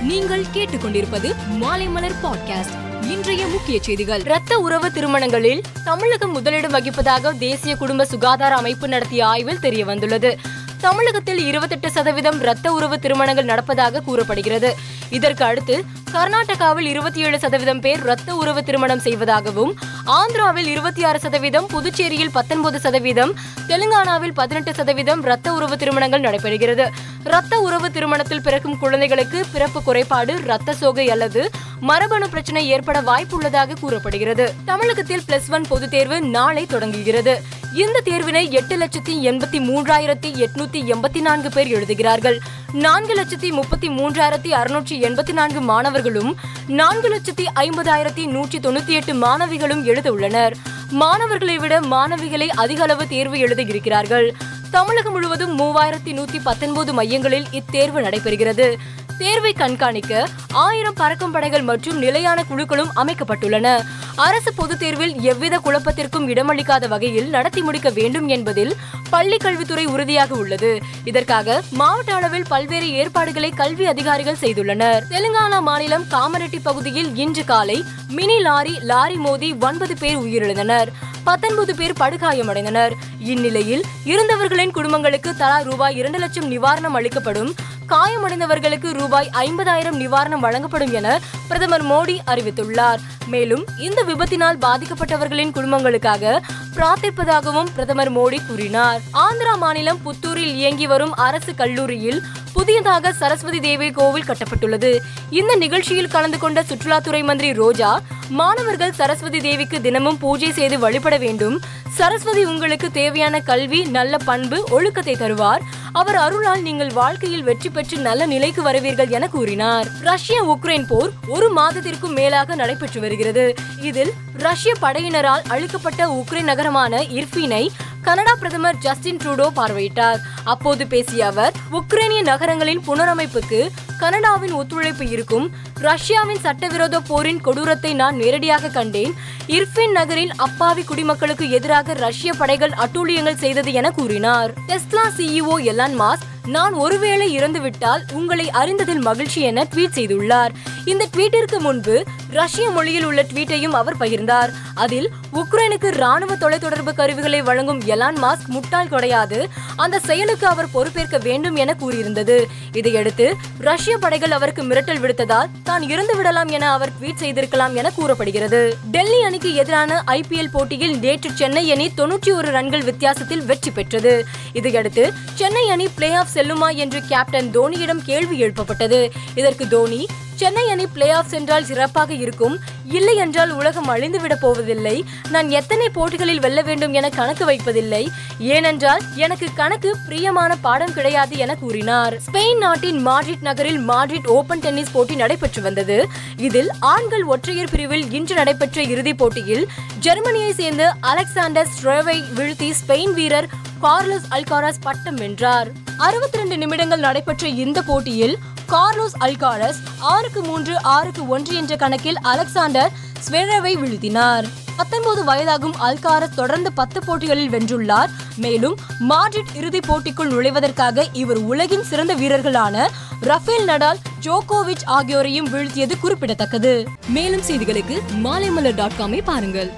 நீங்கள் கேட்டுக்கொண்டிருப்பது மாலைமலர் பாட்காஸ்ட் இன்றைய முக்கிய செய்திகள். ரத்த உறவு திருமணங்களில் தமிழகம் முதலிடம் வகிப்பதாக தேசிய குடும்ப சுகாதார அமைப்பு நடத்திய ஆய்வில் தெரிய வந்துள்ளது தமிழகத்தில் இருபத்தெட்டு சதவீதம் ரத்த உறவு திருமணங்கள் நடப்பதாக கூறப்படுகிறது. இதற்கு அடுத்து கர்நாடகாவில் இருபத்தி ஏழு சதவீதம் பேர் ரத்த உறவு திருமணம் செய்வதாகவும் ஆந்திராவில் இருபத்தி ஆறு சதவீதம் புதுச்சேரியில் பத்தொன்பது சதவீதம் தெலுங்கானாவில் பதினெட்டு சதவீதம் ரத்த உறவு திருமணங்கள் நடைபெறுகிறது. ரத்த உறவு திருமணத்தில் பிறக்கும் குழந்தைகளுக்கு பிறப்பு குறைபாடு ரத்த சோகை அல்லது மரபணு பிரச்சனை ஏற்பட வாய்ப்புள்ளதாக கூறப்படுகிறது. தமிழகத்தில் பிளஸ் ஒன் பொதுத் தேர்வு நாளை தொடங்குகிறது. இந்த தேர்வினை எட்டு லட்சத்தி எண்பத்தி மூன்றாயிரத்தி எட்நூத்தி எண்பத்தி நான்கு பேர் எழுதுகிறார்கள். நான்கு லட்சத்தி முப்பத்தி மூன்றாயிரத்தி அறுநூற்றி எண்பத்தி நான்கு மாணவர்களும் நான்கு லட்சத்தி ஐம்பதாயிரத்தி நூற்றி தொண்ணூத்தி எட்டு மாணவிகளும் எழுத உள்ளனர். மாணவர்களை விட மாணவிகளை அதிக அளவு தேர்வு எழுத இருக்கிறார்கள் தமிழகம் முழுவதும் மூவாயிரத்தி நூத்தி பத்தொன்பது மையங்களில் இத்தேர்வு நடைபெறுகிறது. தேர்வை கண்காணிக்க ஆயிரம் பறக்கும் படைகள் மற்றும் நிலையான குழுக்களும் அமைக்கப்பட்டுள்ளன. அரசு பொதுத் தேர்வில் எவ்வித குழப்பத்திற்கும் இடமளிக்காத வகையில் நடத்தி முடிக்க வேண்டும் என்பதில் பள்ளி கல்வித்துறை உறுதியாக உள்ளது. இதற்காக மாவட்ட அளவில் பல்வேறு ஏற்பாடுகளை கல்வி அதிகாரிகள் செய்துள்ளனர். தெலுங்கானா மாநிலம் காமரெட்டி பகுதியில் இன்று காலை மினி லாரி லாரி மோதி ஒன்பது பேர் உயிரிழந்தனர். பத்தொன்பது பேர் படுகாயமடைந்தனர். இந்நிலையில் இருந்தவர்களின் குடும்பங்களுக்கு தலா ரூபாய் இரண்டு லட்சம் நிவாரணம் அளிக்கப்படும் காயமடைந்தவர்களுக்கு ரூபாய் ஐம்பதாயிரம் நிவாரணம் வழங்கப்படும் என பிரதமர் மோடி அறிவித்துள்ளார். மேலும் இந்த விபத்தினால் பாதிக்கப்பட்டவர்களின் குடும்பங்களுக்காக பிரார்த்திப்பதாகவும் பிரதமர் மோடி கூறினார். ஆந்திரா மாநிலம் புத்தூரில் இயங்கி வரும் அரசு கல்லூரியில் புதியதாக சரஸ்வதி தேவி கோவில் கட்டப்பட்டுள்ளது. இந்த நிகழ்ச்சியில் கலந்து கொண்ட சுற்றுலாத்துறை மந்திரி ரோஜா மாணவர்கள் சரஸ்வதி தேவிக்கு தினமும் பூஜை செய்து வழிபட வேண்டும். சரஸ்வதி உங்களுக்கு தேவையான கல்வி நல்ல பண்பு ஒழுக்கத்தை தருவார். அவர் அருளால் நீங்கள் வாழ்க்கையில் வெற்றி பெற்று நல்ல நிலைக்கு வருவீர்கள் என கூறினார். ரஷ்ய உக்ரைன் போர் ஒரு மாதத்திற்கும் மேலாக நடைபெற்று வருகிறது. இதில் ரஷ்ய படையினரால் அழிக்கப்பட்ட உக்ரைன் நகரமான இர்பினை கனடா பிரதமர் ஜஸ்டின் ட்ரூடோ பார்வையிட்டார். அப்போது பேசிய அவர் உக்ரைனிய நகரங்களின் புனரமைப்புக்கு கனடாவின் ஒத்துழைப்பு இருக்கும். ரஷ்யாவின் சட்டவிரோத போரின் கொடூரத்தை நான் நேரடியாக கண்டேன். இர்பின் நகரில் அப்பாவி குடிமக்களுக்கு எதிராக ரஷ்ய படைகள் அட்டூழியங்கள் செய்தது என கூறினார். டெஸ்லா சிஇஓ எலான் மாஸ் நான் ஒருவேளை இறந்துவிட்டால் உங்களை அறிந்ததில் மகிழ்ச்சி என ட்வீட் செய்துள்ளார். இந்த ட்வீட்டிற்கு முன்பு ரஷ்ய மொழியில் உள்ள ட்வீட்டையும் அவர் பகிர்ந்தார். அதில் உக்ரைனுக்கு ராணுவ தொலைத்தொடர்பு கருவிகளை வழங்கும் எலான் மாஸ்க் முட்டாள் கிடையாது. அந்த செயலுக்கு அவர் பொறுப்பேற்க வேண்டும் என கூறியிருந்தது. இதையடுத்து ரஷ்ய படைகள் அவருக்கு மிரட்டல் விடுத்ததால் தான் இறந்து விடலாம் என அவர் ட்வீட் செய்திருக்கலாம் என கூறப்படுகிறது. டெல்லி அணிக்கு எதிரான ஐபிஎல் போட்டியில் நேற்று சென்னை அணி தொன்னூற்றி ஒரு ரன்கள் வித்தியாசத்தில் வெற்றி பெற்றது. இதையடுத்து சென்னை அணி பிளே ஆஃப் செல்லுமா என்று கேப்டன் தோனியிடம் கேள்வி எழுப்பப்பட்டது. இதற்கு தோனி சென்னை அணி பிளே ஆஃப் சென்றால் சிறப்பாக இருக்கும். இல்லை என்றால் உலகம் அழிந்துவிடப் போவதில்லை. நான் எத்தனை போட்டிகளில் வெல்ல வேண்டும் என கணக்கு வைப்பதில்லை. ஏனென்றால் எனக்கு கணக்கு பிரியமான பாடம் கிடையாது என கூறினார். ஸ்பெயின் நாட்டின் மாட்ரிட் நகரில் மாட்ரிட் ஓபன் டென்னிஸ் போட்டி நடைபெற்று வந்தது. இதில் ஆண்கள் ஒற்றையர் பிரிவில் இன்று நடைபெற்ற இறுதிப் போட்டியில் ஜெர்மனியை சேர்ந்த அலெக்சாண்டர் ஸ்ட்ரோவை வீழ்த்தி ஸ்பெயின் வீரர் கார்லோஸ் அல்காராஸ் பட்டம் வென்றார். அறுபத்தி ரெண்டு நிமிடங்கள் நடைபெற்ற இந்த போட்டியில் கார்லோஸ் அல்காரஸ் ஆறுக்கு மூன்று ஆறுக்கு ஒன்று என்ற கணக்கில் அலெக்சாண்டர் ஸ்வெரவை வீழ்த்தினார். பத்தொன்பது வயதாகும் அல்காரஸ் தொடர்ந்து பத்து போட்டிகளில் வென்றுள்ளார். மேலும் மாட்ரிட் இறுதிப் போட்டிக்குள் நுழைவதற்காக இவர் உலகின் சிறந்த வீரர்களான ரஃபேல் நடால் ஜோகோவிச் ஆகியோரையும் வீழ்த்தியது குறிப்பிடத்தக்கது. மேலும் செய்திகளுக்கு மாலைமலர் டாட் காமை பாருங்கள்.